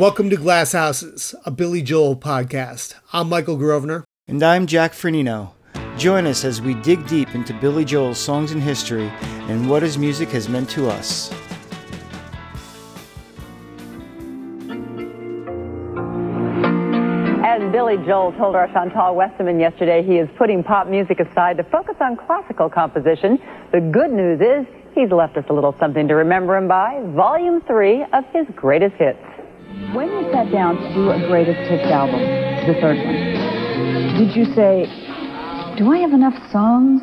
Welcome to Glass Houses, a Billy Joel podcast. I'm Michael Grosvenor. And I'm Jack Fernino. Join us as we dig deep into Billy Joel's songs and history and what his music has meant to us. As Billy Joel told our Chantal Westerman yesterday, he is putting pop music aside to focus on classical composition. The good news is he's left us a little something to remember him by, volume three of his greatest hits. When you sat down to do a greatest hits album, the third one, did you say, do I have enough songs?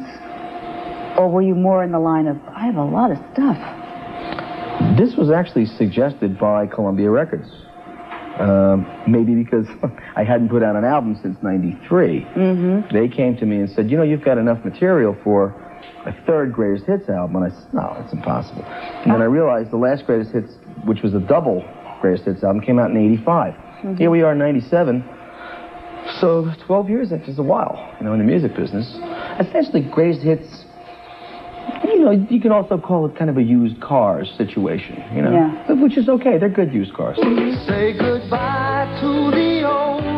Or were you more in the line of, I have a lot of stuff? This was actually suggested by Columbia Records. Um, maybe because I hadn't put out an album since 93. Mm-hmm. They came to me and said, you know, you've got enough material for a third greatest hits album. And I said, no, it's impossible. And then I realized the last greatest hits, which was a double greatest hits album, came out in 85. Mm-hmm. Here we are in 97. So 12 years, that's just a while, you know, in the music business. Essentially, greatest hits, you know, you can also call it kind of a used cars situation, you know, Yeah. which is okay. They're good used cars. Say goodbye to the oldies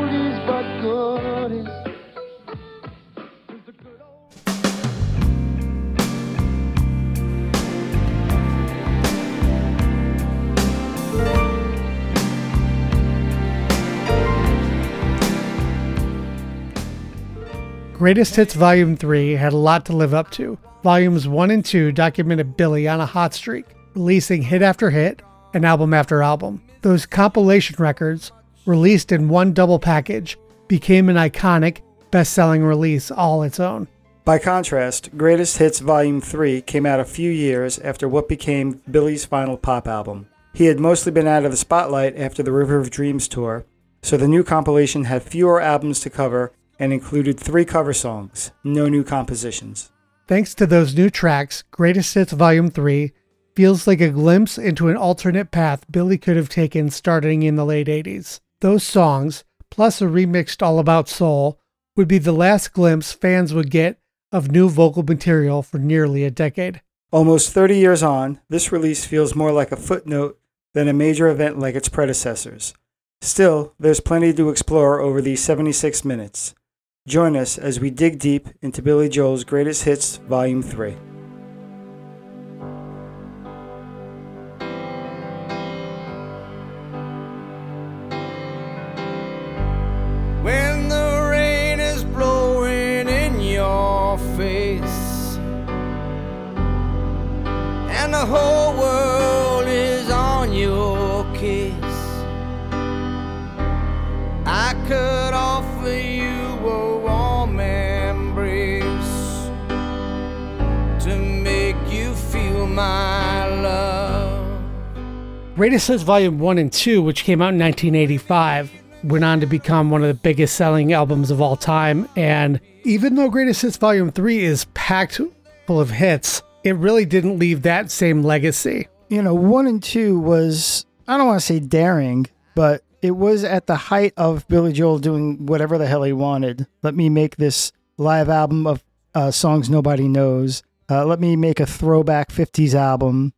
Greatest Hits Volume 3 had a lot to live up to. Volumes 1 and 2 documented Billy on a hot streak, releasing hit after hit and album after album. Those compilation records, released in one double package, became an iconic, best selling release all its own. By contrast, Greatest Hits Volume 3 came out a few years after what became Billy's final pop album. He had mostly been out of the spotlight after the River of Dreams tour, so the new compilation had fewer albums to cover and included three cover songs, no new compositions. Thanks to those new tracks, Greatest Hits Volume 3 feels like a glimpse into an alternate path Billy could have taken starting in the late 80s. Those songs, plus a remixed All About Soul, would be the last glimpse fans would get of new vocal material for nearly a decade. Almost 30 years on, this release feels more like a footnote than a major event like its predecessors. Still, there's plenty to explore over these 76 minutes. Join us as we dig deep into Billy Joel's Greatest Hits Volume 3. When the rain is blowing in your face and the whole world is on your case, I could offer you to make you feel my love. Greatest Hits Volume 1 and 2, which came out in 1985, went on to become one of the biggest selling albums of all time. And even though Greatest Hits Volume 3 is packed full of hits, it really didn't leave that same legacy. you know, one and two was, I don't want to say daring, but it was at the height of Billy Joel doing whatever the hell he wanted. Let me make this live album of uh, songs nobody knows. Uh, let me make a throwback 50s album.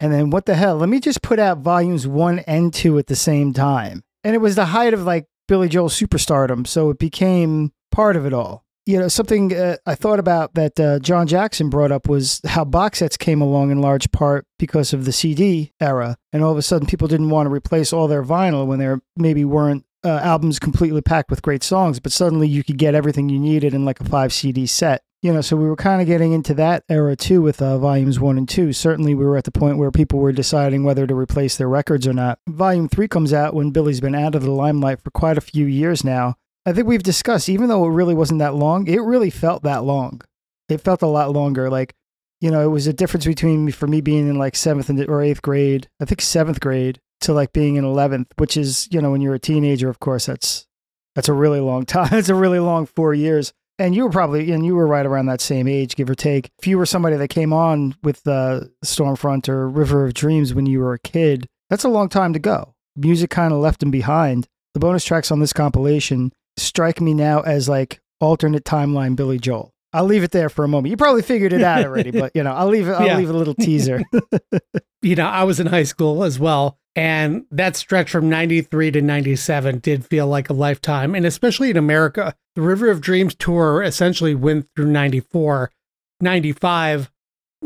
And then what the hell? Let me just put out volumes one and two at the same time. And it was the height of like Billy Joel superstardom. So it became part of it all. You know, something uh, I thought about that uh, John Jackson brought up was how box sets came along in large part because of the CD era. And all of a sudden, people didn't want to replace all their vinyl when there maybe weren't uh, albums completely packed with great songs, but suddenly you could get everything you needed in like a five CD set. You know, so we were kind of getting into that era too with uh, volumes one and two. Certainly, we were at the point where people were deciding whether to replace their records or not. Volume three comes out when Billy's been out of the limelight for quite a few years now. I think we've discussed, even though it really wasn't that long, it really felt that long. It felt a lot longer. Like, you know, it was a difference between for me being in like seventh or eighth grade, I think seventh grade, to like being in eleventh, which is, you know, when you're a teenager, of course, that's that's a really long time. It's a really long four years. And you were probably, and you were right around that same age, give or take. If you were somebody that came on with uh, Storm Front or River of Dreams when you were a kid, that's a long time to go. Music kind of left them behind. The bonus tracks on this compilation strike me now as like alternate timeline Billy Joel. I'll leave it there for a moment. You probably figured it out already, but you know, I'll leave it. I'll Yeah. leave a little teaser. You know, I was in high school as well. And that stretch from 93 to 97 did feel like a lifetime. And especially in America, the River of Dreams tour essentially went through 94. 95,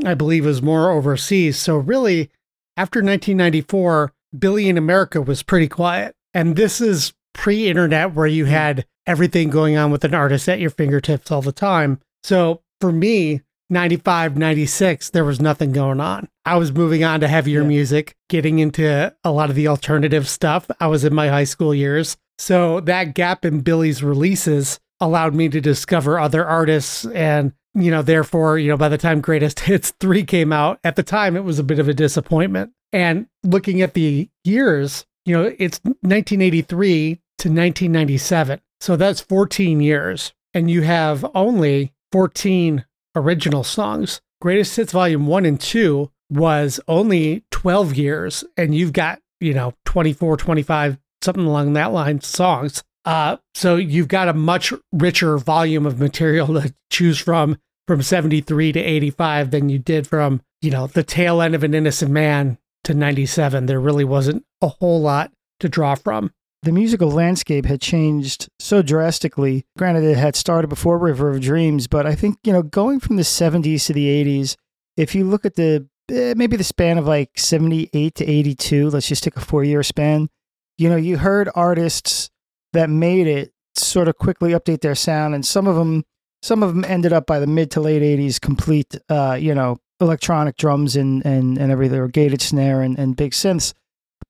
I believe, was more overseas. So, really, after 1994, Billy in America was pretty quiet. And this is pre internet where you had everything going on with an artist at your fingertips all the time. So, for me, 95, 96, there was nothing going on. I was moving on to heavier Yeah. music, getting into a lot of the alternative stuff. I was in my high school years. So that gap in Billy's releases allowed me to discover other artists. And, you know, therefore, you know, by the time Greatest Hits 3 came out, at the time, it was a bit of a disappointment. And looking at the years, you know, it's 1983 to 1997. So that's 14 years. And you have only 14 original songs. Greatest Hits Volume 1 and 2 was only 12 years, and you've got, you know, 24, 25, something along that line songs. Uh, so you've got a much richer volume of material to choose from from 73 to 85 than you did from, you know, the tail end of An Innocent Man to 97. There really wasn't a whole lot to draw from. The musical landscape had changed so drastically. Granted, it had started before River of Dreams, but I think, you know, going from the 70s to the 80s, if you look at the eh, maybe the span of like 78 to 82, let's just take a four year span, you know, you heard artists that made it sort of quickly update their sound, and some of them. Some of them ended up by the mid to late '80s, complete, uh, you know, electronic drums and and and everything, or gated snare and, and big synths.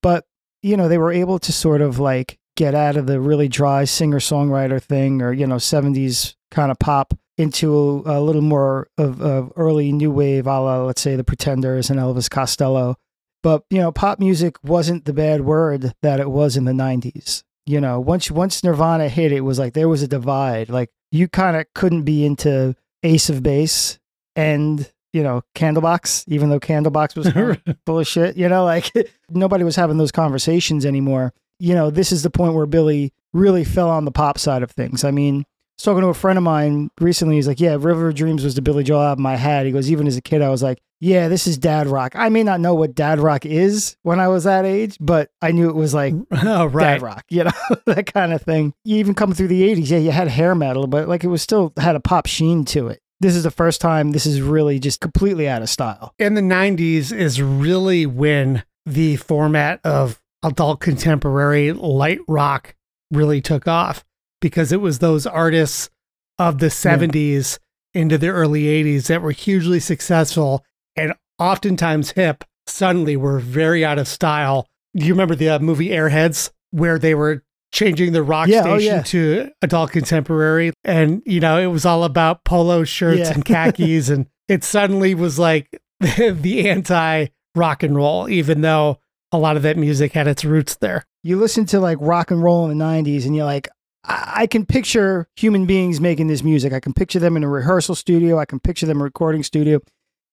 But you know, they were able to sort of like get out of the really dry singer songwriter thing or, you know, 70s kind of pop into a, a little more of, of early new wave, a la, let's say, the Pretenders and Elvis Costello. But, you know, pop music wasn't the bad word that it was in the 90s. You know, once once Nirvana hit, it was like there was a divide. Like you kind of couldn't be into Ace of Base and you know Candlebox, even though Candlebox was kind of full of shit. You know, like nobody was having those conversations anymore. You know, this is the point where Billy really fell on the pop side of things. I mean, I was talking to a friend of mine recently. He's like, "Yeah, River of Dreams was the Billy Joel album I had." He goes, "Even as a kid, I was like, yeah, this is dad rock. I may not know what dad rock is when I was that age, but I knew it was like oh, right. dad rock, you know, that kind of thing. You even come through the 80s, yeah, you had hair metal, but like it was still had a pop sheen to it. This is the first time this is really just completely out of style. in the 90s is really when the format of adult contemporary light rock really took off because it was those artists of the 70s into the early 80s that were hugely successful and oftentimes hip suddenly were very out of style. Do you remember the uh, movie Airheads where they were changing the rock Yeah, oh, station yeah. to adult contemporary and you know it was all about polo shirts Yeah. and khakis and it suddenly was like the anti rock and roll even though a lot of that music had its roots there You listen to like rock and roll in the 90s and you're like, I, I can picture human beings making this music. I can picture them in a rehearsal studio. I can picture them in a recording studio.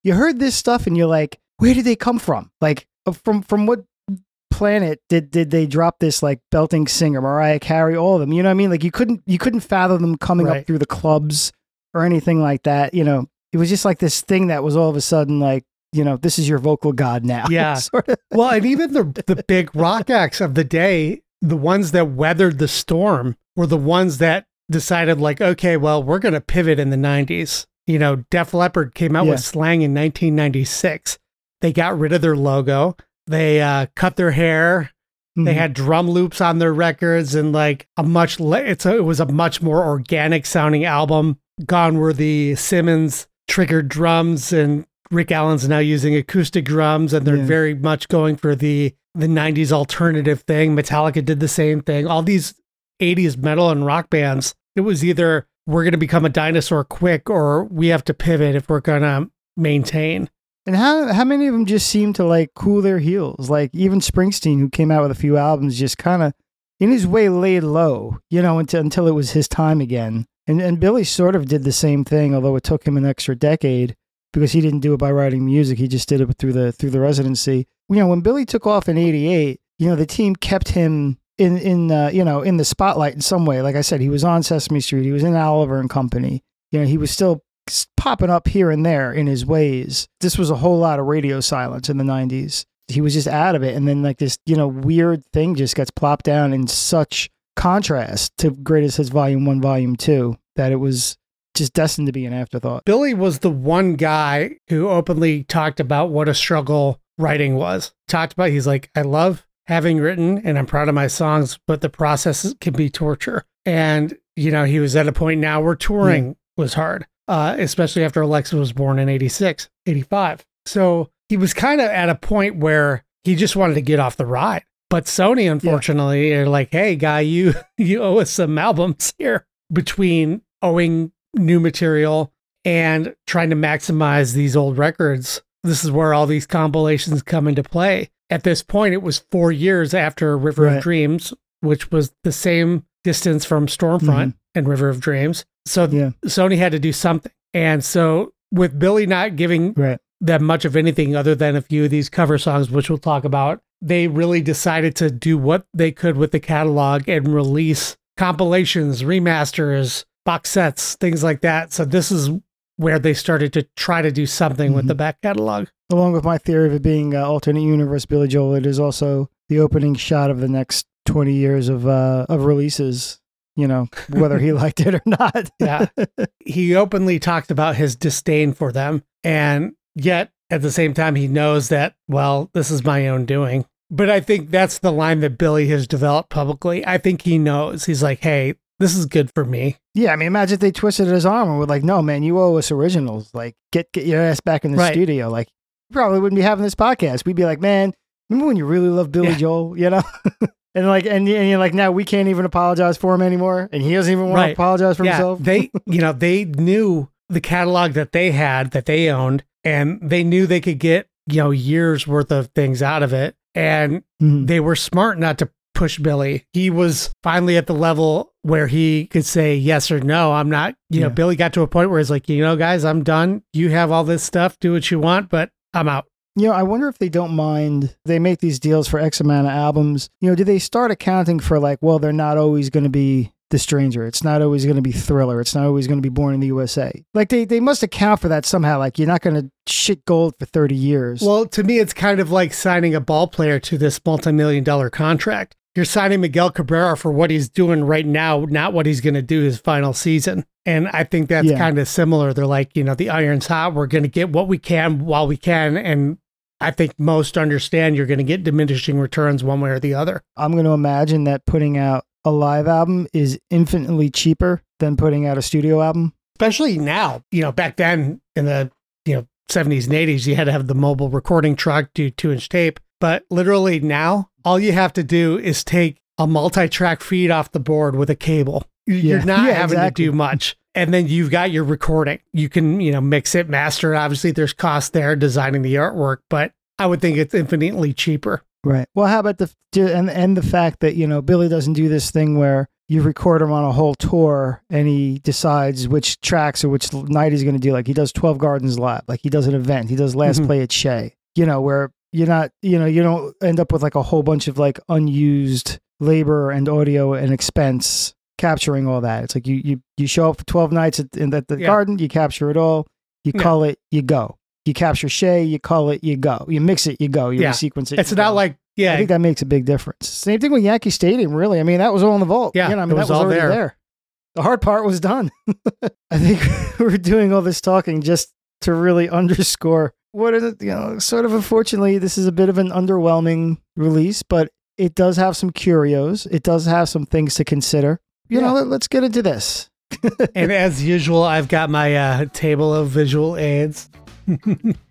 You heard this stuff and you're like, where did they come from? Like, uh, from from what planet did did they drop this like belting singer mariah carey all of them you know what i mean? Like you couldn't you couldn't fathom them coming Right. up through the clubs or anything like that you know? It was just like this thing that was all of a sudden like you know this is your vocal god now. Yeah. sort of. Well and even the the big rock acts of the day the ones that weathered the storm were the ones that decided like okay well we're going to pivot in the 90s you know def leppard came out Yeah. with slang in 1996 they got rid of their logo they uh, cut their hair They Mhm. had drum loops on their records and like a much le- it's a, it was a much more organic sounding album. Gone were the Simmons triggered drums and Rick Allen's now using acoustic drums and they're Yeah. very much going for the the 90s alternative thing. Metallica did the same thing. All these 80s metal and rock bands, it was either we're going to become a dinosaur quick or we have to pivot if we're going to maintain. And how how many of them just seem to like cool their heels? Like even Springsteen, who came out with a few albums, just kind of in his way laid low, you know, until until it was his time again. And and Billy sort of did the same thing, although it took him an extra decade because he didn't do it by writing music. He just did it through the through the residency. You know, when Billy took off in '88, you know, the team kept him in in uh, you know in the spotlight in some way. Like I said, he was on Sesame Street. He was in Oliver and Company. You know, he was still popping up here and there in his ways. This was a whole lot of radio silence in the 90s. he was just out of it, and then like this you know weird thing just gets plopped down in such contrast to Greatest Hits Volume One, Volume Two that it was just destined to be an afterthought. Billy was the one guy who openly talked about what a struggle writing was. Talked about he's like, I love having written and I'm proud of my songs, but the process can be torture. And, you know, he was at a point now where touring was hard, uh, especially after Alexa was born in 86, 85. So he was kind of at a point where he just wanted to get off the ride. But Sony, unfortunately, are like, hey, guy, you you owe us some albums here between owing new material and trying to maximize these old records. This is where all these compilations come into play. At this point, it was four years after River Right. of Dreams, which was the same distance from Storm Front and River of Dreams. So Yeah. Sony had to do something. And so with Billy not giving Right. them much of anything other than a few of these cover songs, which we'll talk about, they really decided to do what they could with the catalog and release compilations, remasters, box sets, things like that. So this is where they started to try to do something with Mhm. the back catalog. Along with my theory of it being uh, alternate universe Billy Joel, it is also the opening shot of the next twenty years of uh, of releases. You know, whether he liked it or not. Yeah. he openly talked about his disdain for them. And yet at the same time, he knows that, well, this is my own doing. But I think that's the line that Billy has developed publicly. I think he knows. He's like, hey, this is good for me. Yeah, I mean, imagine if they twisted his arm and were like, "No, man, you owe us originals. Like, get get your ass back in the Right. studio." Like, probably wouldn't be having this podcast. We'd be like, "Man, remember when you really loved Billy Yeah. Joel?" You know, and like, and, and you're like, now we can't even apologize for him anymore, and he doesn't even want Right. to apologize for yeah, himself. they, you know, they knew the catalog that they had that they owned, and they knew they could get, you know, years worth of things out of it. And Mhm. they were smart not to push Billy. He was finally at the level where he could say yes or no. I'm not, you know, Billy got to a point where he's like, you know, guys, I'm done. You have all this stuff, do what you want, but I'm out. You know, I wonder if they don't mind. They make these deals for X amount of albums. You know, do they start accounting for like, well, they're not always going to be The Stranger. It's not always going to be Thriller. It's not always going to be Born in the USA. Like they they must account for that somehow. Like you're not going to shit gold for thirty years. Well, to me, it's kind of like signing a ball player to this multi million dollar contract. You're signing Miguel Cabrera for what he's doing right now, not what he's going to do his final season. And I think that's Yeah. kind of similar. They're like, you know, the iron's hot. We're going to get what we can while we can. And I think most understand you're going to get diminishing returns one way or the other. I'm going to imagine that putting out a live album is infinitely cheaper than putting out a studio album. especially now. You know, back then in the you know seventies and eighties, you had to have the mobile recording truck, do two inch tape. But literally now, all you have to do is take a multi-track feed off the board with a cable. You're Yeah. not Yeah, having exactly. to do much. And then you've got your recording. You can, you know, mix it, master it. Obviously, there's cost there designing the artwork, but I would think it's infinitely cheaper. Right. Well, how about the and and the fact that you know Billy doesn't do this thing where you record him on a whole tour and he decides which tracks or which night he's going to do. Like he does Twelve Gardens Live, like he does an event. He does Last Mhm. Play at Shea. You know where you're not, you know, you don't end up with like a whole bunch of like unused labor and audio and expense capturing all that. It's like you you you show up for twelve nights at, in at the Yeah. garden, you capture it all, you Yeah. call it, you go. You capture Shea, you call it, you go. You mix it, you go. You Yeah. sequence it. It's not go. like, yeah. I think that makes a big difference. Same thing with Yankee Stadium, really. I mean, that was all in the vault. Yeah, you know, I it mean, was that was all already there. there. The hard part was done. I think we're doing all this talking just to really underscore what is it, you know, sort of unfortunately, this is a bit of an underwhelming release, but it does have some curios. It does have some things to consider. You Yeah. know, let, let's get into this. and as usual, I've got my uh, table of visual aids.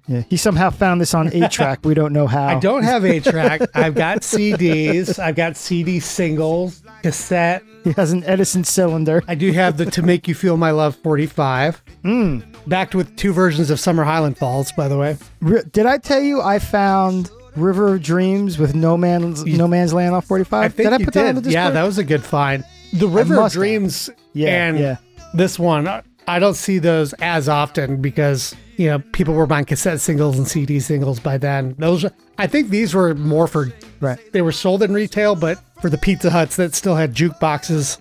Yeah, he somehow found this on eight track. We don't know how. I don't have a track. I've got CDs. I've got CD singles, cassette. He has an Edison cylinder. I do have the To Make You Feel My Love 45. Mm. Backed with two versions of Summer Highland Falls, by the way. Did I tell you I found River of Dreams with No Man's No Man's Land off 45? I did I put did. that on the yeah, that was a good find. The River of. Dreams Yeah, and yeah. this one, I don't see those as often because, you know, people were buying cassette singles and CD singles by then. Those, I think these were more for, Right. they were sold in retail, but for the Pizza Huts that still had jukeboxes,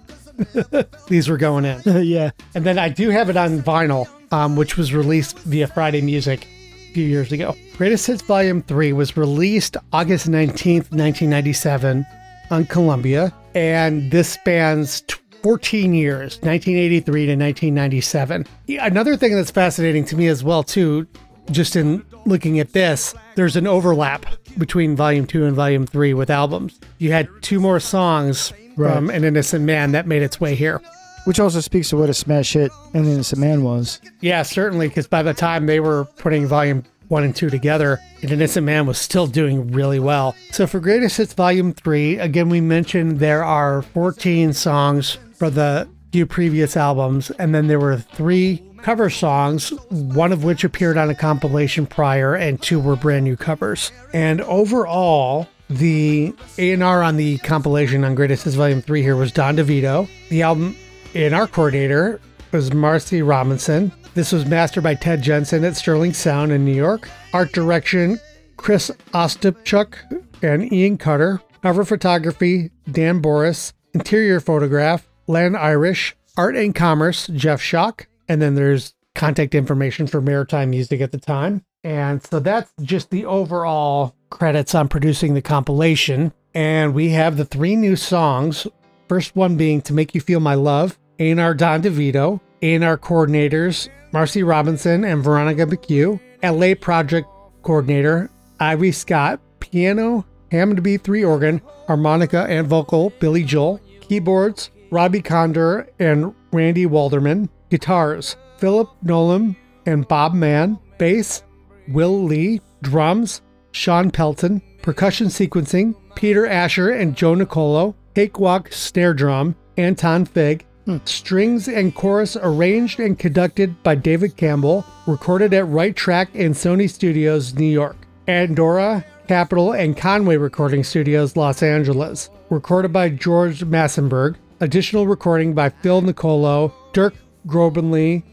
these were going in. yeah. And then I do have it on vinyl, um, which was released via Friday Music. A few years ago. Greatest Hits Volume 3 was released August 19th, 1997 on Columbia, and this spans 14 years, 1983 to 1997. Another thing that's fascinating to me as well too, just in looking at this, there's an overlap between Volume 2 and Volume 3 with albums. You had two more songs from An Innocent Man that made its way here. Which also speaks to what a smash hit An Innocent Man was. Yeah, certainly, because by the time they were putting volume one and two together, and An Innocent Man was still doing really well. So for Greatest Hits Volume 3, again, we mentioned there are 14 songs for the few previous albums, and then there were three cover songs, one of which appeared on a compilation prior, and two were brand new covers. And overall, the A&R on the compilation on Greatest Hits Volume 3 here was Don DeVito. The album A&R coordinator was Marcy Robinson. This was mastered by Ted Jensen at Sterling Sound in New York. Art direction, Chris Ostapchuk and Ian Cutter. Cover photography, Dan Boris. Interior photograph, Len Irish. Art and commerce, Jeff Schock. And then there's contact information for Maritime Music at the time. And so that's just the overall credits on producing the compilation. And we have the three new songs. First one being To Make You Feel My Love, A&R Don DeVito, A&R coordinators Marcy Robinson and Veronica McHugh, LA project coordinator Ivy Scott, piano, Hammond B3 organ, harmonica and vocal Billy Joel, keyboards Robbie Kondor and Randy Walderman, guitars Philip Nolan and Bob Mann, bass Will Lee, drums Shawn Pelton, percussion sequencing Peter Asher and Joe Nicolo, cakewalk snare drum Anton Fig, Hmm. strings and chorus arranged and conducted by David Campbell, recorded at Right Track and Sony Studios, New York, Andorra, Capitol, and Conway Recording Studios, Los Angeles, recorded by George Massenburg, additional recording by Phil Nicolo, Dirk Grobelny,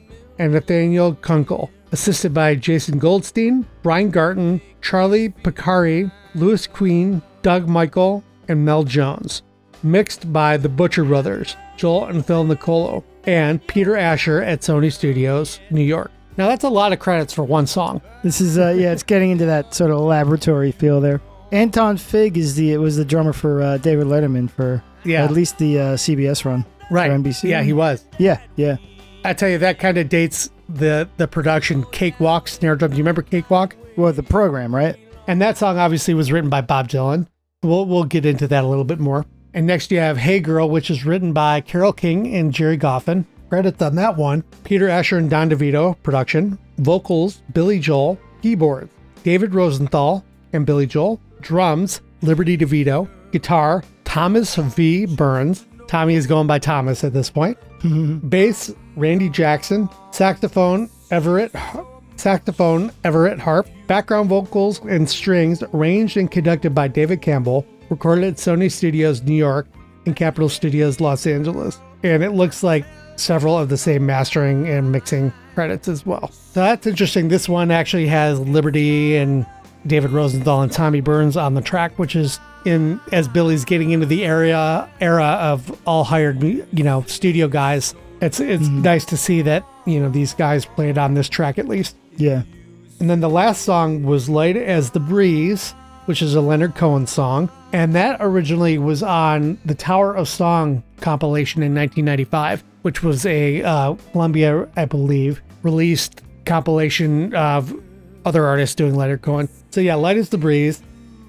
and Nathaniel Kunkel, assisted by Jason Goldstein, Brian Garton, Charlie Picari, Louis Queen, Doug Michael, and Mel Jones. Mixed by the Butcher Brothers, Joel and Phil Nicolo, and Peter Asher at Sony Studios, New York. Now that's a lot of credits for one song. This is uh yeah, it's getting into that sort of laboratory feel there. Anton Fig is the was the drummer for uh, David Letterman for Yeah. at least the uh, CBS run. Right. For NBC. Yeah, he was. Yeah, yeah. I tell you, that kind of dates the the production Cakewalk snare drum. Do you remember Cakewalk? Well, the program, right? And that song obviously was written by Bob Dylan. We'll we'll get into that a little bit more. And next you have Hey Girl, which is written by Carole King and Gerry Goffin. Credits on that one: Peter Asher and Don DeVito. Production, vocals Billy Joel, keyboards David Rosenthal and Billy Joel, drums Liberty DeVito, guitar Thomas V Burns. Tommy is going by Thomas at this point. Bass Randy Jackson, saxophone Everett saxophone Everett Harp, background vocals and strings arranged and conducted by David Campbell, recorded at Sony Studios New York and Capitol Studios Los Angeles. And it looks like several of the same mastering and mixing credits as well. So that's interesting. This one actually has Liberty and David Rosenthal and Tommy Burns on the track, which is in as Billy's getting into the area era of all hired you know studio guys. It's it's mm-hmm. nice to see that you know these guys played on this track at least. Yeah. And then the last song was Light as the Breeze, which is a Leonard Cohen song. And that originally was on the Tower of Song compilation in 1995, which was a uh, Columbia, I believe, released compilation of other artists doing Leonard Cohen. So yeah, Light as the Breeze,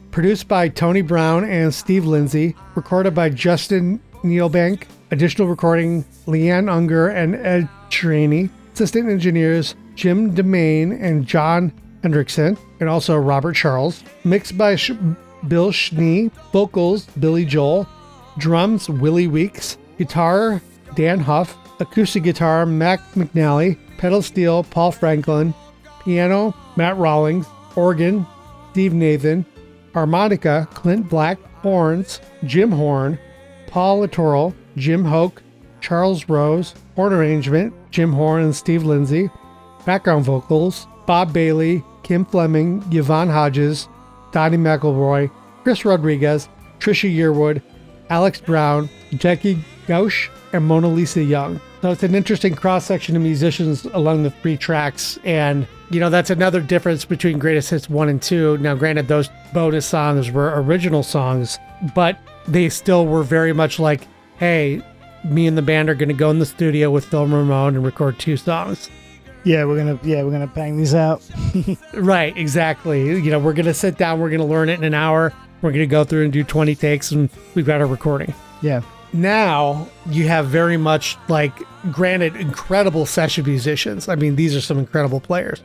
produced by Tony Brown and Steve Lindsay, recorded by Justin Niebank, additional recording Leanne Ungar and Ed Traney, assistant engineers Jim DeMaine and John Hendrickson, and also Robert Charles, mixed by Sh- Bill Schnee, vocals Billy Joel, drums Willie Weeks, guitar Dann Huff, acoustic guitar Mac McAnally, pedal steel Paul Franklin, piano Matt Rollings, organ Steve Nathan, harmonica Clint Black, horns Jim Horn, Paul Littoral, Jim Hoke, Charles Rose, horn arrangement Jim Horn and Steve Lindsay, background vocals Bob Bailey, Kim Fleming, Yvonne Hodges, Donnie McElroy, Chris Rodriguez, Trisha Yearwood, Alex Brown, Jackie Gauch, and Mona Lisa Young. So it's an interesting cross section of musicians along the three tracks. And, you know, that's another difference between Greatest Hits 1 and 2. Now, granted, those bonus songs were original songs, but they still were very much like, hey, me and the band are going to go in the studio with Phil Ramone and record two songs. Yeah, we're gonna yeah we're gonna bang these out. Right, exactly. You know, we're going to sit down, we're going to learn it in an hour, we're going to go through and do 20 takes, and we've got a recording. yeah, now you have very much like granted incredible session musicians i mean these are some incredible players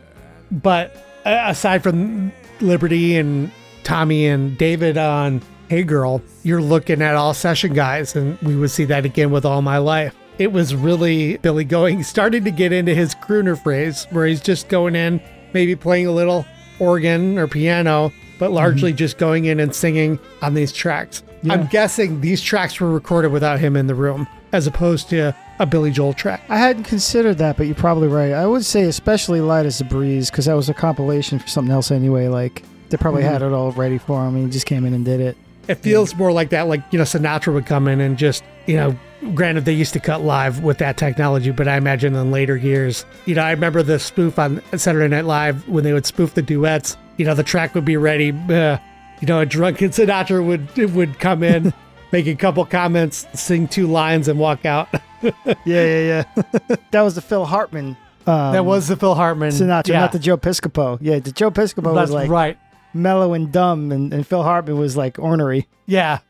but uh, aside from liberty and tommy and david on hey girl you're looking at all session guys and we would see that again with all my life it was really billy going starting to get into his crooner phrase where he's just going in maybe playing a little organ or piano but largely mm-hmm. just going in and singing on these tracks i'm guessing these tracks were recorded without him in the room as opposed to a billy joel track I hadn't considered that, but you're probably right. I would say especially "Light as a Breeze" because that was a compilation for something else anyway. Like they probably mm-hmm. had it all ready for him, and he just came in and did it. It feels more like that, like, you know, Sinatra would come in and just, you know, granted, they used to cut live with that technology, but I imagine in later years, you know, I remember the spoof on Saturday Night Live when they would spoof the duets, you know, the track would be ready. Uh, you know, a drunken Sinatra would would come in, make a couple comments, sing two lines, and walk out. Yeah, yeah, yeah. that was the Phil Hartman. Um, that was the Phil Hartman. Sinatra, yeah, not the Joe Piscopo. Yeah, the Joe Piscopo That's was like right. mellow and dumb, and, and Phil Hartman was like ornery. Yeah.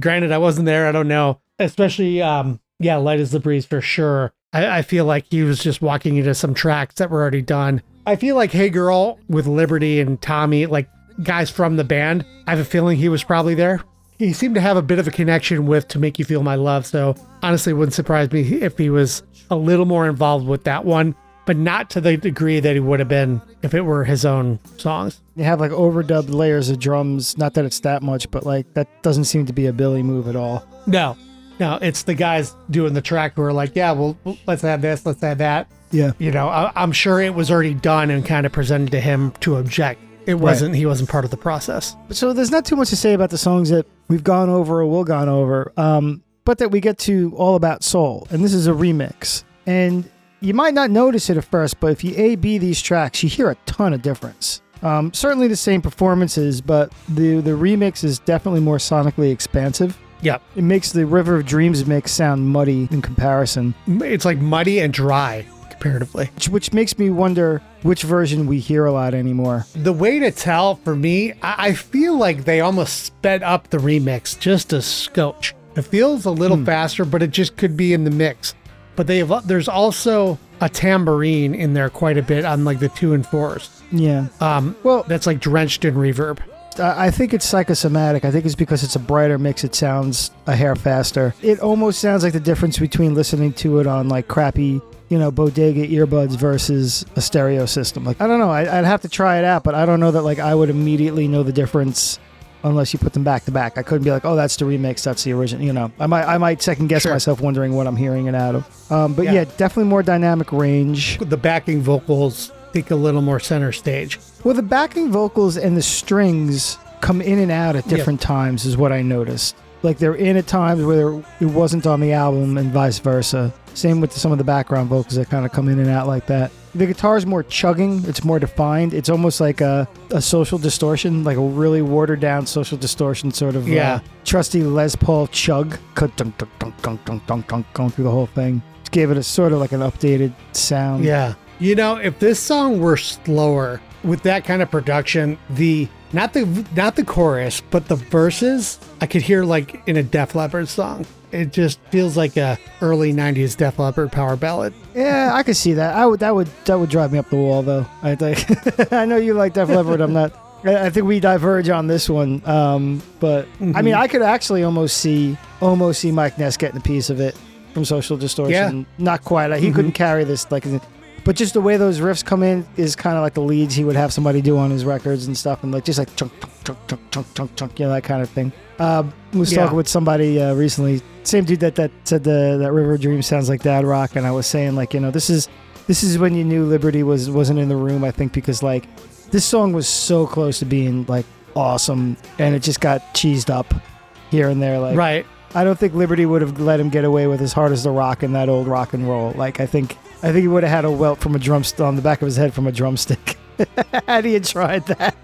Granted, I wasn't there. I don't know. Especially, um, yeah, light as the breeze for sure. I, I feel like he was just walking into some tracks that were already done. I feel like Hey Girl with Liberty and Tommy, like guys from the band, I have a feeling he was probably there. He seemed to have a bit of a connection with To Make You Feel My Love. So honestly, it wouldn't surprise me if he was a little more involved with that one, but not to the degree that he would have been if it were his own songs. They have like overdubbed layers of drums. Not that it's that much, but like that doesn't seem to be a Billy move at all. No, no, it's the guys doing the track who are like, yeah, well, let's add this, let's add that. Yeah. You know, I, I'm sure it was already done and kind of presented to him to object. It wasn't, he wasn't part of the process. So there's not too much to say about the songs that we've gone over or will gone over, um, but that we get to All About Soul, and this is a remix. And you might not notice it at first, but if you A B these tracks, you hear a ton of difference. Um, certainly the same performances, but the the remix is definitely more sonically expansive. Yep. It makes the River of Dreams mix sound muddy in comparison, It's like muddy and dry comparatively. which, which makes me wonder which version we hear a lot anymore. The way to tell for me, I, I feel like they almost sped up the remix just a scotch. It feels a little faster, but it just could be in the mix. But they have, there's also a tambourine in there quite a bit on like the two and fours. Yeah. Um, Well, that's like drenched in reverb. I I think it's psychosomatic. I think it's because it's a brighter mix. It sounds a hair faster. It almost sounds like the difference between listening to it on like crappy, you know, bodega earbuds versus a stereo system. Like I don't know. I, I'd have to try it out, but I don't know that like I would immediately know the difference unless you put them back to back. I couldn't be like, oh, that's the remix, that's the original. You know, I might I might second guess Sure. myself, wondering what I'm hearing it out of. Um, but Yeah. yeah, definitely more dynamic range. The backing vocals take a little more center stage. Well, the backing vocals and the strings come in and out at Yeah. different times, is what I noticed. Like they're in at times where it wasn't on the album, and vice versa. Same with some of the background vocals that kind of come in and out like that. The guitar is more chugging; it's more defined. It's almost like a, a social distortion, like a really watered down social distortion, sort of Yeah. uh, trusty Les Paul chug, dunk dunk dunk dunk dunk dunk dunk going through the whole thing. Just gave it a sort of like an updated sound. Yeah. You know, if this song were slower with that kind of production, the not the not the chorus, but the verses, I could hear like in a Def Leppard song. It just feels like a early '90s Def Leppard power ballad. Yeah, I could see that. I would that would that would drive me up the wall though. I think I know you like Def Leppard. I'm not. I think we diverge on this one. Um, but I mean, I could actually almost see almost see Mike Ness getting a piece of it from Social Distortion. Yeah. Not quite. Like, he couldn't carry this like. But just the way those riffs come in is kind of like the leads he would have somebody do on his records and stuff, and like just like chunk chunk chunk chunk chunk chunk chunk, you know that kind of thing. Um, was Yeah. talking with somebody uh, recently, same dude that that said the that River Dream sounds like Dad Rock, and I was saying like you know this is this is when you knew Liberty was wasn't in the room. I think because like this song was so close to being like awesome, and it just got cheesed up here and there. Like right. I don't think Liberty would have let him get away with as hard as the rock in that old rock and roll. Like I think I think he would have had a welt from a drumstick on the back of his head from a drumstick. had he had tried that.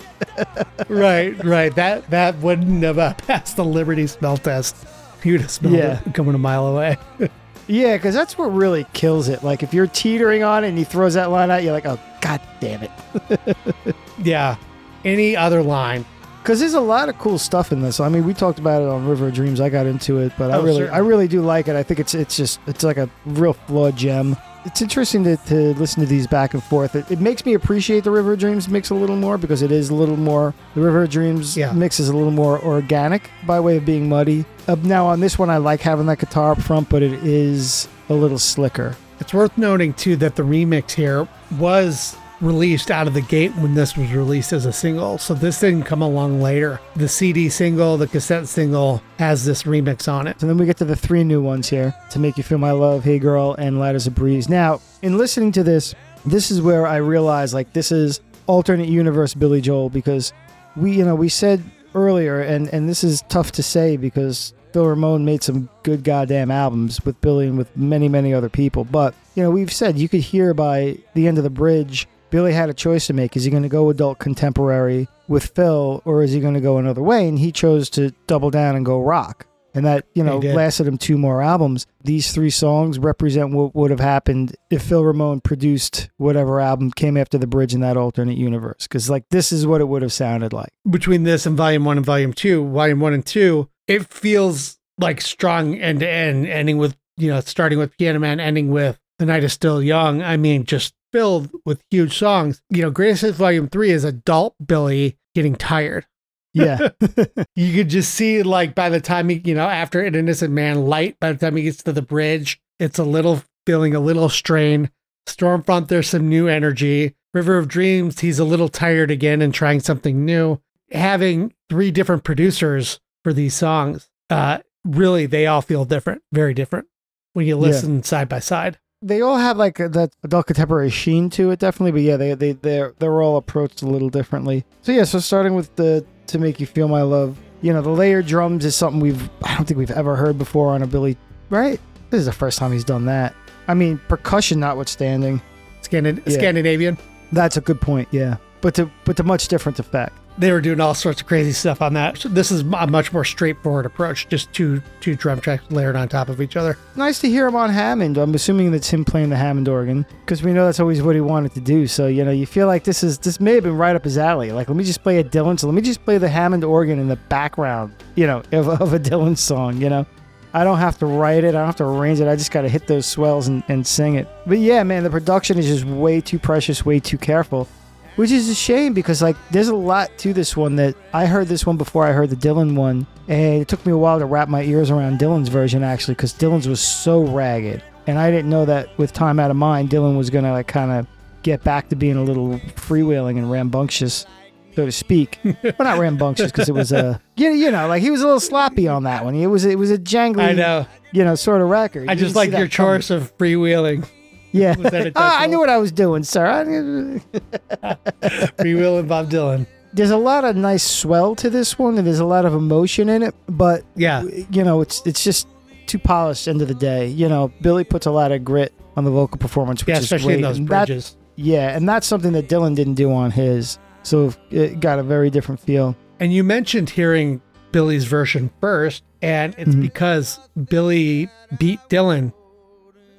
right, right. That that wouldn't have uh, passed the Liberty smell test. He would have smelled Yeah. it coming a mile away. Yeah, because that's what really kills it. Like if you're teetering on it and he throws that line out, you're like, oh god damn it. yeah. Any other line? Because there's a lot of cool stuff in this. I mean, we talked about it on River of Dreams. I got into it, but I Oh, really, certainly. I really do like it. I think it's it's just it's like a real flawed gem. It's interesting to, to listen to these back and forth. It, it makes me appreciate the River of Dreams mix a little more because it is a little more. The River of Dreams Yeah. mix is a little more organic by way of being muddy. Uh, now on this one, I like having that guitar up front, but it is a little slicker. It's worth noting too that the remix here was released out of the gate when this was released as a single. So this didn't come along later. The CD single, the cassette single has this remix on it. So then we get to the three new ones here to make you feel my love, Hey Girl, and Light as a Breeze. Now, in listening to this, this is where I realized like this is alternate universe Billy Joel because we, you know, we said earlier, and and this is tough to say because Phil Ramone made some good goddamn albums with Billy and with many many other people, but you know we've said you could hear by the end of the bridge. Billy had a choice to make. Is he going to go adult contemporary with Phil, or is he going to go another way? And he chose to double down and go rock and that you know lasted him two more albums. These three songs represent what would have happened if Phil Ramone produced whatever album came after the bridge in that alternate universe. Because like this is what it would have sounded like. Between this and volume one and volume two, volume one and two, it feels like strong end to end, ending with, you know, starting with Piano Man, ending with The Night is Still Young. I mean, just filled with huge songs. You know, Greatest Hits Volume three is adult Billy getting tired. Yeah, you could just see like by the time he, you know, after an innocent man light, by the time he gets to the bridge, it's a little feeling a little strain. Storm Front, there's some new energy. River of Dreams, he's a little tired again and trying something new. Having three different producers for these songs, uh, really they all feel different, very different when you Yeah. listen side by side. They all have like a, that adult contemporary sheen to it, definitely. But yeah, they they they're they're all approached a little differently. So yeah, so starting with the to make you feel my love, you know, the layered drums is something we've I don't think we've ever heard before on a Billy. Right? This is the first time he's done that. I mean, percussion notwithstanding. Scandin- Yeah. Scandinavian. That's a good point, yeah. But to but to much different effect. They were doing all sorts of crazy stuff on that. So this is a much more straightforward approach, just two two drum tracks layered on top of each other. Nice to hear him on Hammond. I'm assuming that's him playing the Hammond organ because we know that's always what he wanted to do. So you know, you feel like this is this may have been right up his alley. Like, let me just play a Dylan. So let me just play the Hammond organ in the background, you know, of, of a Dylan song. You know, I don't have to write it. I don't have to arrange it. I just got to hit those swells and, and sing it. But yeah, man, the production is just way too precious, way too careful. Which is a shame because like there's a lot to this one that I heard this one before I heard the Dylan one, and it took me a while to wrap my ears around Dylan's version actually because Dylan's was so ragged, and I didn't know that with Time Out of Mind, Dylan was gonna like kind of get back to being a little freewheeling and rambunctious, so to speak. well, not rambunctious because it was a you you know like he was a little sloppy on that one. It was it was a jangly I know. you know sort of record. I You just like your coming. choice of freewheeling, Yeah, Ah, I knew what I was doing, sir. I- freewheeling Bob Dylan. there's a lot of nice swell to this one and there's a lot of emotion in it but Yeah, you know it's it's just too polished end of the day you know billy puts a lot of grit on the vocal performance which yeah, is especially great. in those and that- bridges. yeah and that's something that dylan didn't do on his so it got a very different feel And you mentioned hearing Billy's version first, and it's Mhm. because Billy beat Dylan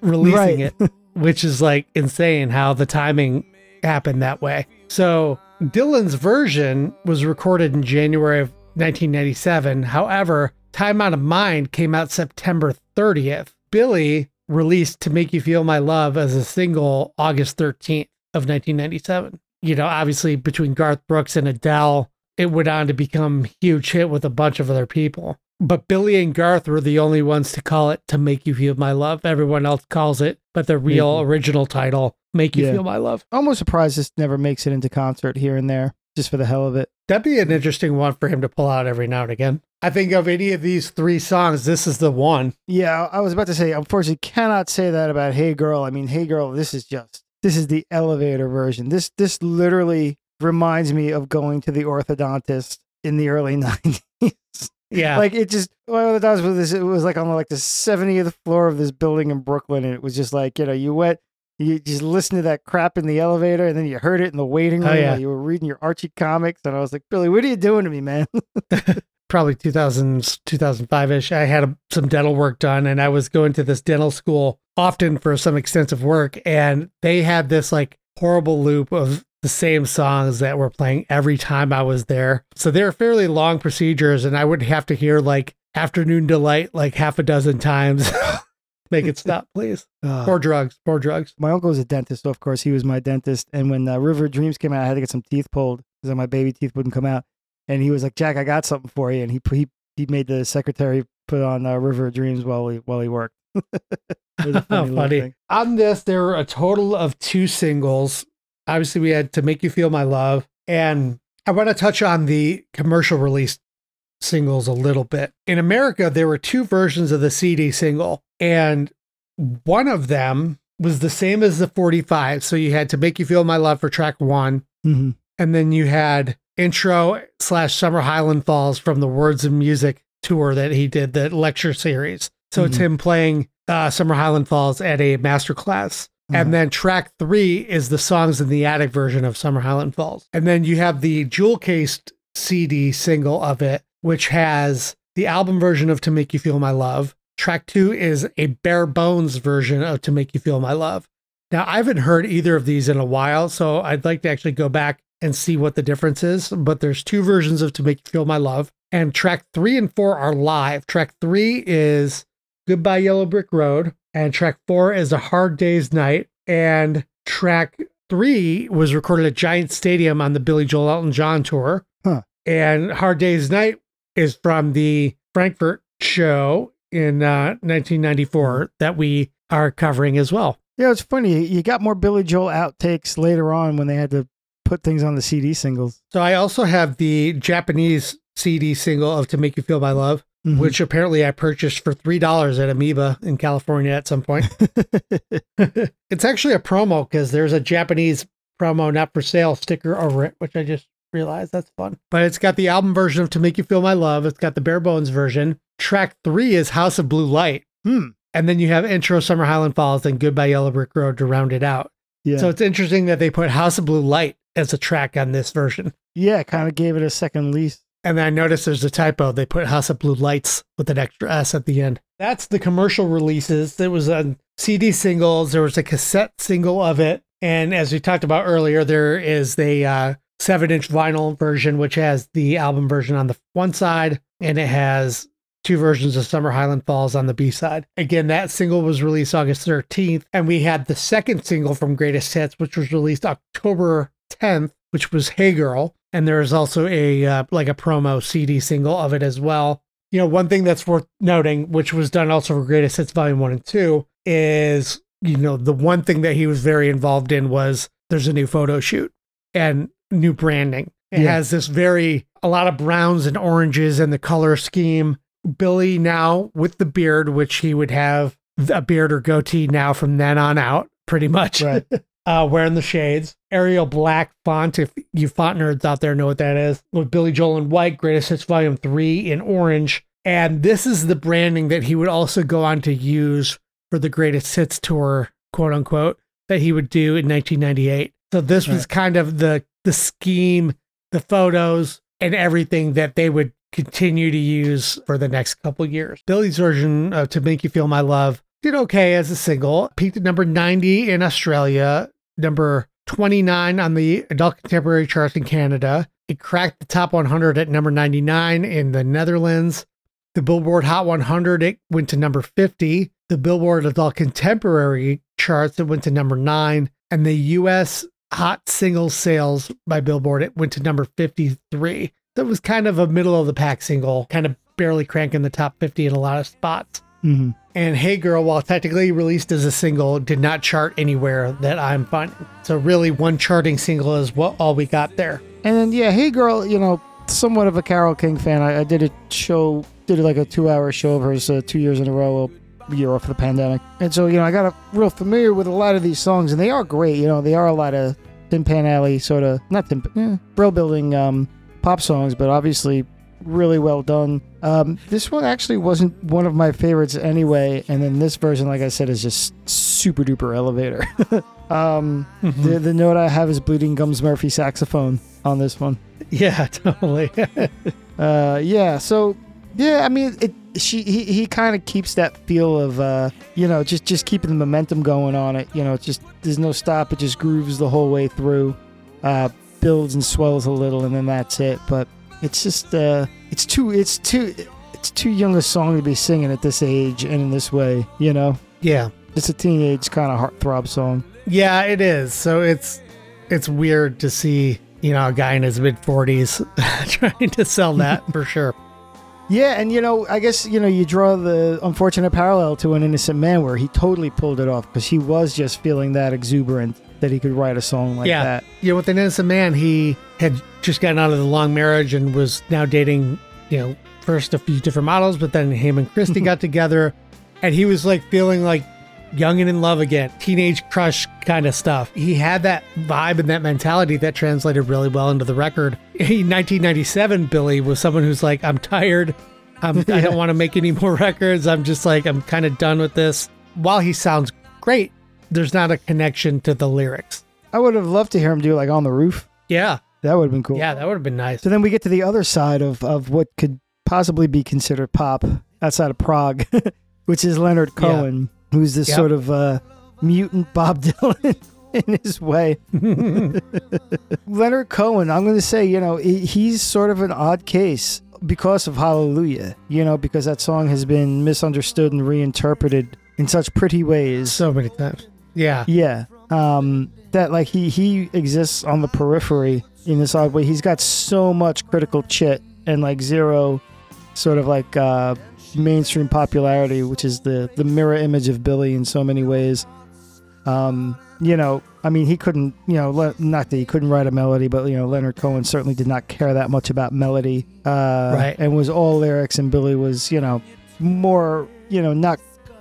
releasing Right. it, which is like insane how the timing happened that way. So Dylan's version was recorded in January of 1997. However, Time Out of Mind came out September 30th. Billy released To Make You Feel My Love as a single August 13th of 1997. You know, obviously between Garth Brooks and Adele, it went on to become huge hit with a bunch of other people. But Billy and Garth were the only ones to call it To Make You Feel My Love. Everyone else calls it, but the real mm-hmm. original title, Make You Yeah. Feel My Love. almost surprised this never makes it into concert here and there just for the hell of it That'd be an interesting one for him to pull out every now and again. I think of any of these three songs, this is the one. yeah i was about to say unfortunately cannot say that about hey girl i mean hey girl this is just this is the elevator version this this literally reminds me of going to the orthodontist in the early 90s Yeah. like it just Well, that was with this. It was like on like the 70th floor of this building in Brooklyn, and it was just like you know, you went, you just listened to that crap in the elevator, and then you heard it in the waiting oh, room. Oh, yeah. while you were reading your Archie comics, and I was like, Billy, what are you doing to me, man? probably 2000 2005 ish. I had a, some dental work done, and I was going to this dental school often for some extensive work, and they had this like horrible loop of the same songs that were playing every time I was there. So they were fairly long procedures, and I would have to hear like "Afternoon Delight" like half a dozen times. Make it stop, please. Uh, Poor drugs. more drugs. my uncle was a dentist, so of course he was my dentist. And when uh, River of Dreams came out, I had to get some teeth pulled because my baby teeth wouldn't come out. And he was like, "Jack, I got something for you." And he he he made the secretary put on uh, River of Dreams while he while he worked. It was funny Funny. On this, there were a total of two singles. Obviously, we had To Make You Feel My Love. And I want to touch on the commercial release singles a little bit. In America, there were two versions of the CD single, and one of them was the same as the 45. So you had To Make You Feel My Love for track one, Mhm. and then you had intro slash Summer Highland Falls from the Words and Music tour that he did, the lecture series. So it's Mhm. him playing uh, Summer Highland Falls at a master class. Uh-huh. And then track three is the songs in the attic version of Summer Highland Falls. And then you have the jewel cased CD single of it, which has the album version of To Make You Feel My Love. Track two is a bare bones version of To Make You Feel My Love. Now, I haven't heard either of these in a while, so I'd like to actually go back and see what the difference is. But there's two versions of To Make You Feel My Love, and track three and four are live. Track three is Goodbye Yellow Brick Road, and track four is A Hard Day's Night, and track three was recorded at Giant Stadium on the Billy Joel Elton John tour. Huh. And Hard Day's Night is from the Frankfurt show in uh, 1994 that we are covering as well. Yeah, it's funny. You got more Billy Joel outtakes later on when they had to put things on the CD singles. So I also have the Japanese CD single of To Make You Feel My Love, Mhm. which apparently I purchased for $3 at Amoeba in California at some point. it's actually a promo because there's a Japanese promo not for sale sticker over it, which I just realized that's fun. But it's got the album version of To Make You Feel My Love. It's got the bare bones version. Track three is House of Blue Light. Hmm. And then you have intro Summer Highland Falls and Goodbye Yellow Brick Road to round it out. Yeah. So it's interesting that they put House of Blue Light as a track on this version. yeah, kind of gave it a second lease. And then I noticed there's a typo. They put House of Blue Lights with an extra S at the end. That's the commercial releases. There was a CD singles. There was a cassette single of it. And as we talked about earlier, there is the uh, seven inch vinyl version, which has the album version on the one side, and it has two versions of Summer Highland Falls on the B side. Again, that single was released August 13th. And we had the second single from Greatest Hits, which was released October 10th, which was Hey Girl. And there is also a uh, like a promo CD single of it as well. You know, one thing that's worth noting, which was done also for Greatest Hits Volume 1 and 2, is, you know, the one thing that he was very involved in was there's a new photo shoot and new branding. It Yeah. has this very, a lot of browns and oranges and the color scheme. Billy now with the beard, which he would have a beard or goatee now from then on out, pretty much. Right. uh, wearing the shades. Arial black font, if you font nerds out there know what that is, with Billy Joel in white, Greatest Hits Volume 3 in orange. And this is the branding that he would also go on to use for the Greatest Hits tour, quote unquote, that he would do in 1998. So this was Right. kind of the the scheme, the photos, and everything that they would continue to use for the next couple years. Billy's version of To Make You Feel My Love did okay as a single, peaked at number 90 in Australia, number 29 on the adult contemporary charts in Canada. It cracked the top 100 at number 99 in the Netherlands. The Billboard Hot 100, it went to number 50. The Billboard Adult Contemporary charts, it went to number 9. And the US Hot Single Sales by Billboard, it went to number 53. That was kind of a middle of the pack single, kind of barely cranking the top 50 in a lot of spots. Hmm And Hey Girl, while technically released as a single, did not chart anywhere that I'm finding. So really, one charting single is what all we got there. And then yeah, hey girl, you know, somewhat of a Carole King fan. I, I did a show, did like a two-hour show of hers uh, two years in a row, a year off the pandemic, and so you know I got a, real familiar with a lot of these songs, and they are great. You know, they are a lot of Tin Pan Alley sort of not Tin, yeah, Brill Building um, pop songs, but obviously really well done. Um, this one actually wasn't one of my favorites anyway, and then this version, like I said, is just super duper elevator. um, the the note I have is Bleeding Gums Murphy saxophone on this one. Yeah, totally. Uh, yeah. So, yeah. I mean, it. She he, he kind of keeps that feel of uh, you know, just just keeping the momentum going on it. You know, it's just there's no stop. It just grooves the whole way through. Uh, builds and swells a little, and then that's it. But it's just uh, it's too it's too it's too young a song to be singing at this age and in this way. You know, yeah. it's a teenage kind of heartthrob song. Yeah, it is. So it's it's weird to see, you know, a guy in his mid 40s trying to sell that for sure. Yeah, and you know, I guess you know you draw the unfortunate parallel to an innocent man where he totally pulled it off because he was just feeling that exuberant that he could write a song like yeah. that. Yeah, with an innocent man, he had just gotten out of the long marriage and was now dating, you know, first a few different models, but then him and Christy got together and he was like feeling like young and in love again, teenage crush kind of stuff. He had that vibe and that mentality that translated really well into the record. In 1997, Billy was someone who's like, I'm tired. I'm, I don't want to make any more records. I'm just like, I'm kind of done with this. While he sounds great, there's not a connection to the lyrics. I would have loved to hear him do like on the roof. Yeah. That would have been cool. Yeah, that would have been nice. So then we get to the other side of, of what could possibly be considered pop outside of Prague, which is Leonard Cohen, who's this Yep. sort of uh, mutant Bob Dylan in his way. Leonard Cohen, I'm going to say, you know, he's sort of an odd case because of Hallelujah, you know, because that song has been misunderstood and reinterpreted in such pretty ways. So many times. Yeah. Yeah. Um, that like he he exists on the periphery in this odd way. He's got so much critical chit and like zero sort of like uh mainstream popularity, which is the the mirror image of Billy in so many ways. Um, you know, I mean, he couldn't, you know, le- not that he couldn't write a melody, but you know, Leonard Cohen certainly did not care that much about melody, uh, Right. And was all lyrics, and Billy was, you know, more, you know, not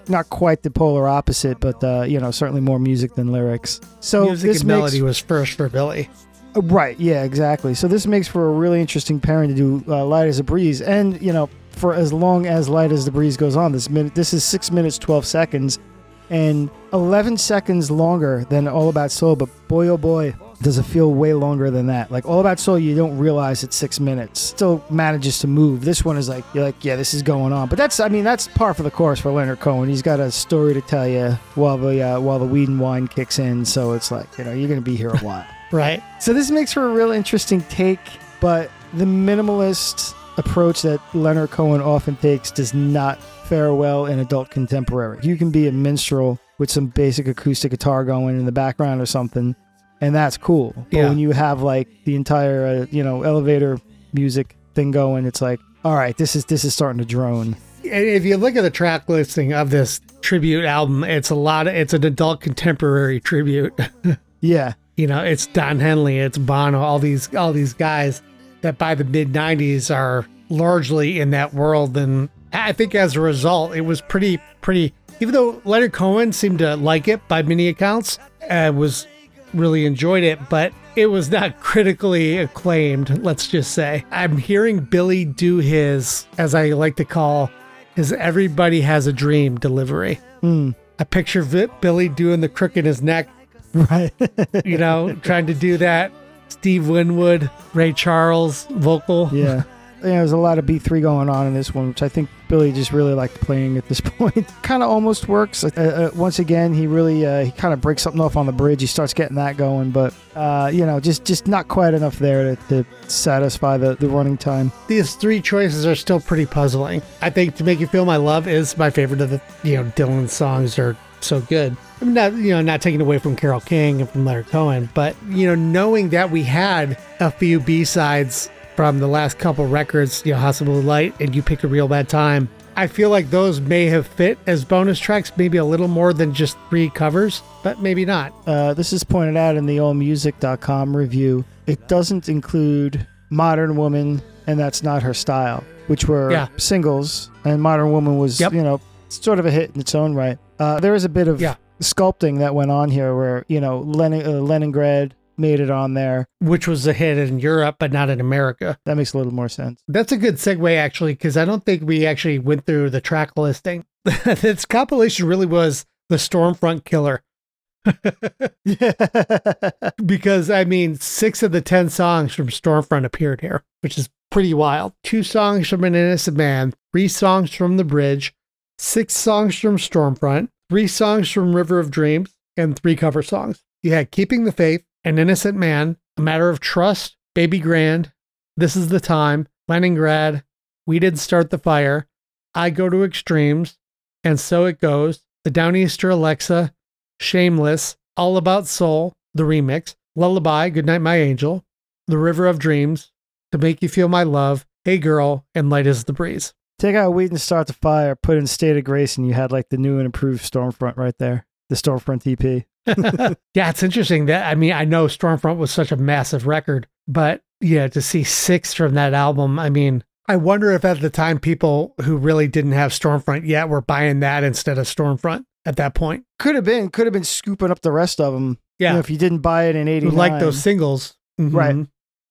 not quite the polar opposite, but uh, you know, certainly more music than lyrics. So Music this and makes melody was first for Billy. uh, Right. Yeah. Exactly. So this makes for a really interesting pairing to do uh, "Light as a Breeze," and you know, for as long as "Light as the Breeze" goes on, this minute, this is six minutes twelve seconds, and eleven seconds longer than "All About Soul." But boy, oh boy, does it feel way longer than that. Like "All About Soul," you don't realize it's six minutes. Still manages to move. This one is like you're like, yeah, this is going on. But that's, I mean, that's par for the course for Leonard Cohen. He's got a story to tell you while the uh, while the weed and wine kicks in. So it's like you know, you're gonna be here a while. Right. So this makes for a real interesting take, but the minimalist approach that Leonard Cohen often takes does not fare well in adult contemporary. You can be a minstrel with some basic acoustic guitar going in the background or something, and that's cool. But Yeah. when you have like the entire, uh, you know, elevator music thing going, it's like, all right, this is this is starting to drone. And if you look at the track listing of this tribute album, it's a lot of it's an adult contemporary tribute. Yeah, you know, it's Don Henley, it's Bono, all these all these guys that by the mid '90s are largely in that world. And I think as a result, it was pretty pretty. Even though Leonard Cohen seemed to like it by many accounts, uh, was really enjoyed it, but it was not critically acclaimed. Let's just say I'm hearing Billy do his, as I like to call, his "Everybody Has a Dream" delivery. Hmm. I picture Vi- Billy doing the crook in his neck right. you know, trying to do that. Steve Winwood, Ray Charles vocal. Yeah. Yeah, there's a lot of B3 going on in this one, which I think Billy just really liked playing at this point. kind of almost works. Uh, uh, once again, he really uh, he kind of breaks something off on the bridge. He starts getting that going, but uh, you know, just just not quite enough there to, to satisfy the, the running time. These three choices are still pretty puzzling. I think "To Make You Feel My Love" is my favorite of the you know Dylan songs are so good. I'm not you know not taking away from Carole King and from Leonard Cohen, but you know knowing that we had a few B sides from the last couple records, you know, Blue Light and You Pick a Real Bad Time. I feel like those may have fit as bonus tracks, maybe a little more than just three covers, but maybe not. Uh, this is pointed out in the allmusic.com review. It doesn't include Modern Woman and That's Not Her Style, which were Yeah. singles, and Modern Woman was, Yep. you know, sort of a hit in its own right. Uh, there is a bit of Yeah. sculpting that went on here where, you know, Lenin, uh, Leningrad made it on there. which was a hit in Europe, but not in America. That makes a little more sense. That's a good segue, actually, because I don't think we actually went through the track listing. this compilation really was the Storm Front killer. because, I mean, six of the 10 songs from Storm Front appeared here, which is pretty wild. Two songs from An Innocent Man, three songs from The Bridge, six songs from Storm Front, three songs from River of Dreams, and three cover songs. You had Keeping the Faith, An Innocent Man, A Matter of Trust, Baby Grand, This is the Time, Leningrad, We Did Start the Fire, I Go to Extremes, and So It Goes, The Downeaster Alexa, Shameless, All About Soul, the remix, Lullaby, Goodnight My Angel, The River of Dreams, To Make You Feel My Love, Hey Girl, and Light as the Breeze. Take out We Didn't Start the Fire, put in State of Grace, and you had like the new and improved Storm Front right there. The Storm Front EP. yeah, it's interesting that I mean I know Storm Front was such a massive record, but yeah, to see six from that album, I mean, I wonder if at the time people who really didn't have Storm Front yet were buying that instead of Storm Front at that point. Could have been, could have been scooping up the rest of them. Yeah, if you didn't buy it in who 89. like those singles, Mhm. Right.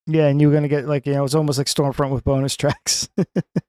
Yeah, and you were going to get like, you know, it's almost like Storm Front with bonus tracks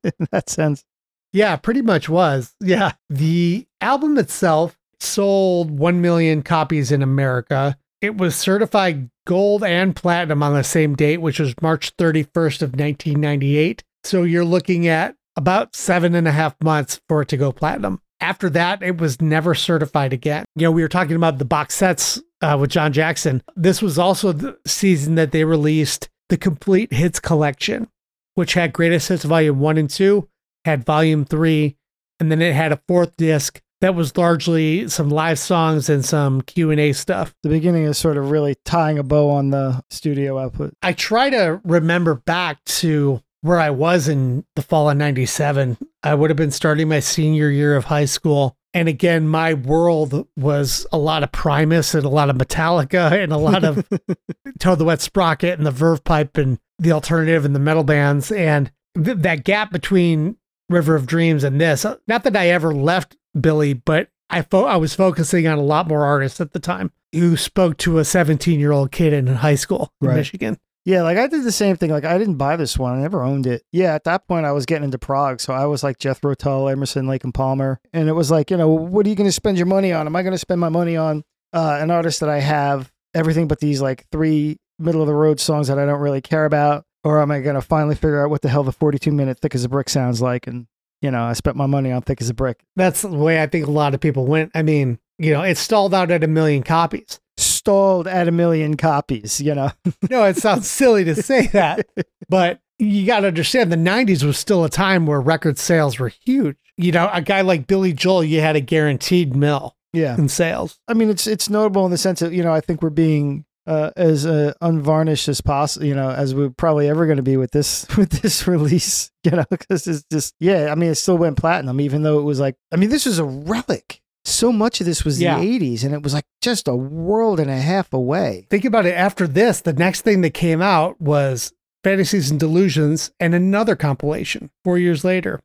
in that sense. Yeah, pretty much was. Yeah. The album itself sold 1 million copies in America. It was certified gold and platinum on the same date, which was March 31st of 1998. So you're looking at about seven and a half months for it to go platinum. After that, it was never certified again. You know, we were talking about the box sets uh, with John Jackson. This was also the season that they released the complete hits collection, which had greatest hits volume one and two, had volume three, and then it had a fourth disc that was largely some live songs and some Q&A stuff. The beginning is sort of really tying a bow on the studio output. I try to remember back to where I was in the fall of 97. I would have been starting my senior year of high school. And again, my world was a lot of Primus and a lot of Metallica and a lot of Toad the Wet Sprocket and the Verve Pipe and the alternative and the metal bands. And th- that gap between River of Dreams and this, uh, not that I ever left Billy, but I, fo- I was focusing on a lot more artists at the time who spoke to a 17 year old kid in high school in Right. Michigan. Yeah, like I did the same thing. Like I didn't buy this one. I never owned it. Yeah, at that point I was getting into prog, so I was like Jethro Tull, Emerson, Lake and Palmer, and it was like, you know, what are you going to spend your money on? Am I going to spend my money on uh, an artist that I have everything but these like three middle of the road songs that I don't really care about, or am I going to finally figure out what the hell the forty-two minute Thick as a Brick sounds like? And you know, I spent my money on Thick as a Brick. That's the way I think a lot of people went. I mean, you know, it stalled out at a million copies. Stalled at a million copies. You know, No, it sounds silly to say that, but you got to understand the 90s was still a time where record sales were huge. You know, a guy like Billy Joel, you had a guaranteed mill yeah. in sales. I mean, it's it's notable in the sense that you know I think we're being uh, as uh, unvarnished as possible, you know, as we're probably ever going to be with this with this release, you know, because it's just yeah. I mean, it still went platinum, even though it was like I mean, this was a relic. So much of this was Yeah. the '80s, and it was like just a world and a half away. Think about it. After this, the next thing that came out was Fantasies and Delusions and another compilation four years later.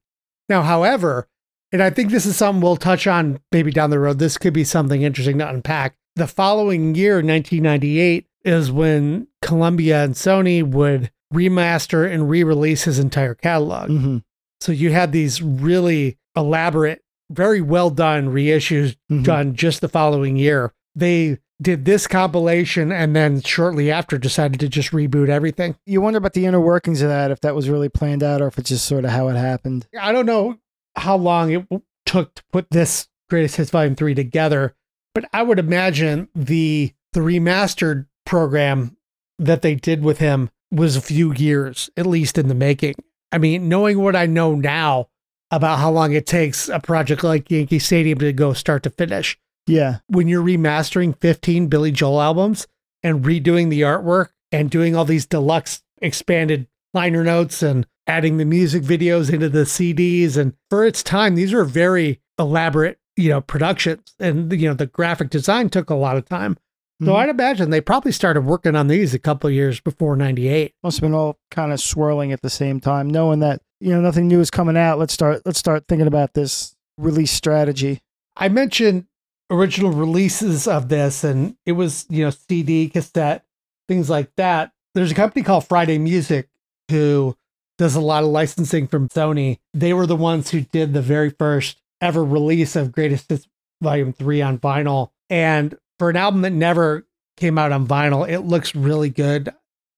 Now, however, and I think this is something we'll touch on maybe down the road. This could be something interesting to unpack. The following year, 1998, is when Columbia and Sony would remaster and re release his entire catalog. Mhm. So you had these really elaborate, very well done reissues Mhm. done just the following year. They did this compilation and then shortly after decided to just reboot everything. You wonder about the inner workings of that, if that was really planned out, or if it's just sort of how it happened. I don't know how long it took to put this Greatest Hits Volume 3 together, but I would imagine the the remastered program that they did with him was a few years, at least in the making. I mean, knowing what I know now about how long it takes a project like Yankee Stadium to go start to finish, Yeah, when you're remastering 15 Billy Joel albums and redoing the artwork and doing all these deluxe expanded liner notes and adding the music videos into the CDs and for its time these were very elaborate, you know, productions and you know the graphic design took a lot of time. So Mhm. I'd imagine they probably started working on these a couple of years before 98. must have been all kind of swirling at the same time, knowing that you know nothing new is coming out. Let's start. Let's start thinking about this release strategy. I mentioned original releases of this, and it was, you know, CD, cassette, things like that. There's a company called Friday Music who does a lot of licensing from Sony. They were the ones who did the very first ever release of Greatest Hits Volume 3 on vinyl. And for an album that never came out on vinyl, it looks really good.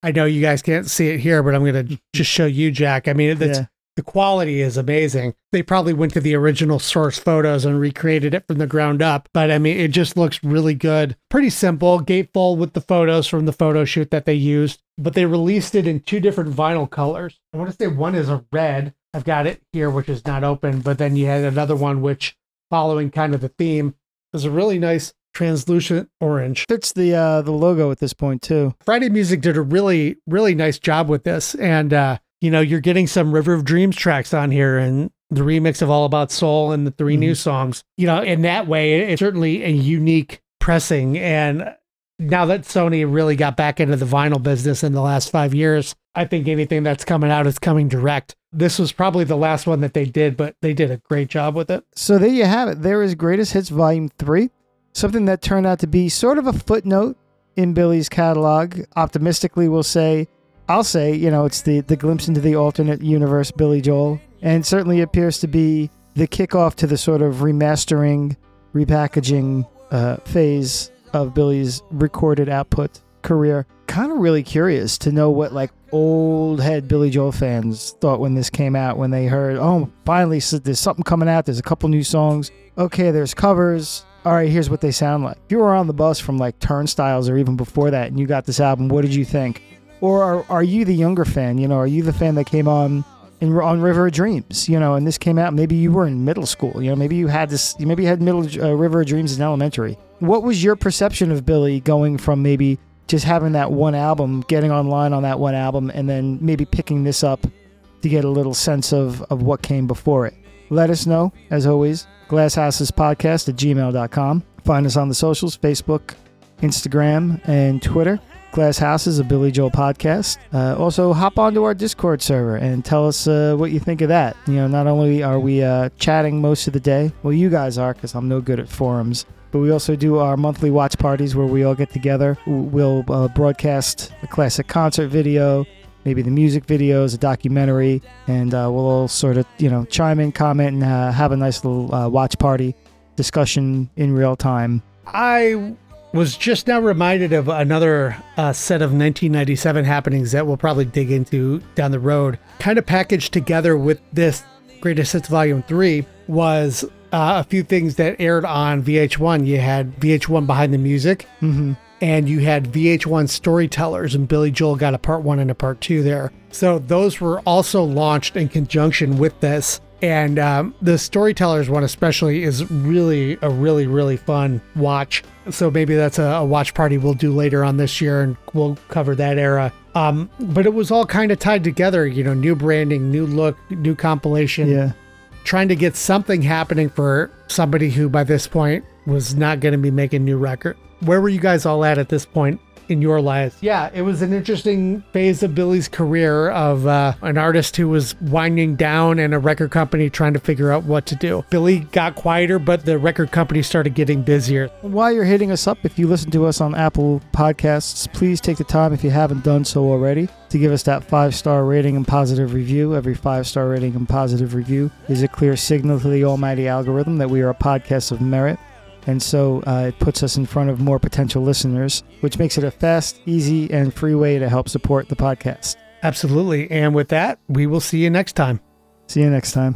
I know you guys can't see it here, but I'm going to just show you, Jack. I mean, Yeah. the quality is amazing. They probably went to the original source photos and recreated it from the ground up, but I mean, it just looks really good. Pretty simple, gatefold with the photos from the photo shoot that they used, but they released it in two different vinyl colors. I want to say one is a red. I've got it here, which is not open, but then you had another one which, following kind of the theme, is a really nice translucent orange. Fits the uh, the logo at this point too. Friday Music did a really, really nice job with this. And, uh, you know, you're getting some River of Dreams tracks on here and the remix of All About Soul and the 3 new songs. You know, in that way, it's certainly a unique pressing. And now that Sony really got back into the vinyl business in the last five years, I think anything that's coming out is coming direct. This was probably the last one that they did, but they did a great job with it. So there you have it. There is Greatest Hits Volume 3, something that turned out to be sort of a footnote in Billy's catalog. Optimistically, we'll say, I'll say, you know, it's the, the glimpse into the alternate universe Billy Joel, and certainly appears to be the kickoff to the sort of remastering, repackaging uh, phase of Billy's recorded output career. Kind of really curious to know what like old head Billy Joel fans thought when this came out when they heard, oh, finally s- there's something coming out. There's a couple new songs. Okay, there's covers. All right, here's what they sound like. If you were on the bus from like Turnstiles or even before that, and you got this album, what did you think? Or are, are you the younger fan? You know, are you the fan that came on in on River of Dreams? You know, and this came out. Maybe you were in middle school. You know, maybe you had this. Maybe you had middle uh, River of Dreams in elementary. What was your perception of Billy going from maybe just having that one album, getting online on that one album, and then maybe picking this up to get a little sense of, of what came before it. Let us know, as always, glasshousespodcast at gmail.com. Find us on the socials Facebook, Instagram, and Twitter. Glass House is a Billy Joel podcast. Uh, also, hop onto our Discord server and tell us uh, what you think of that. You know, not only are we uh, chatting most of the day, well, you guys are, because I'm no good at forums, but we also do our monthly watch parties where we all get together. We'll uh, broadcast a classic concert video, maybe the music videos, a documentary, and uh, we'll all sort of, you know, chime in, comment, and uh, have a nice little uh, watch party discussion in real time. I was just now reminded of another uh, set of 1997 happenings that we'll probably dig into down the road. Kind of packaged together with this Greatest Hits Volume 3 was uh, a few things that aired on VH1. You had VH1 Behind the Music, Mm-hmm. and you had VH1 Storytellers, and Billy Joel got a part one and a part two there. So those were also launched in conjunction with this. And um, the Storytellers one, especially, is really a really, really fun watch. So maybe that's a, a watch party we'll do later on this year, and we'll cover that era. Um, but it was all kind of tied together, you know, new branding, new look, new compilation Yeah. Trying to get something happening for somebody who by this point was not going to be making new record. Where were you guys all at at this point in your lives? Yeah, it was an interesting phase of Billy's career of uh, an artist who was winding down and a record company trying to figure out what to do. Billy got quieter, but the record company started getting busier. While you're hitting us up, if you listen to us on Apple Podcasts, please take the time, if you haven't done so already, to give us that five star rating and positive review. Every five star rating and positive review is a clear signal to the almighty algorithm that we are a podcast of merit. And so uh, it puts us in front of more potential listeners, which makes it a fast, easy, and free way to help support the podcast. Absolutely. And with that, we will see you next time. See you next time.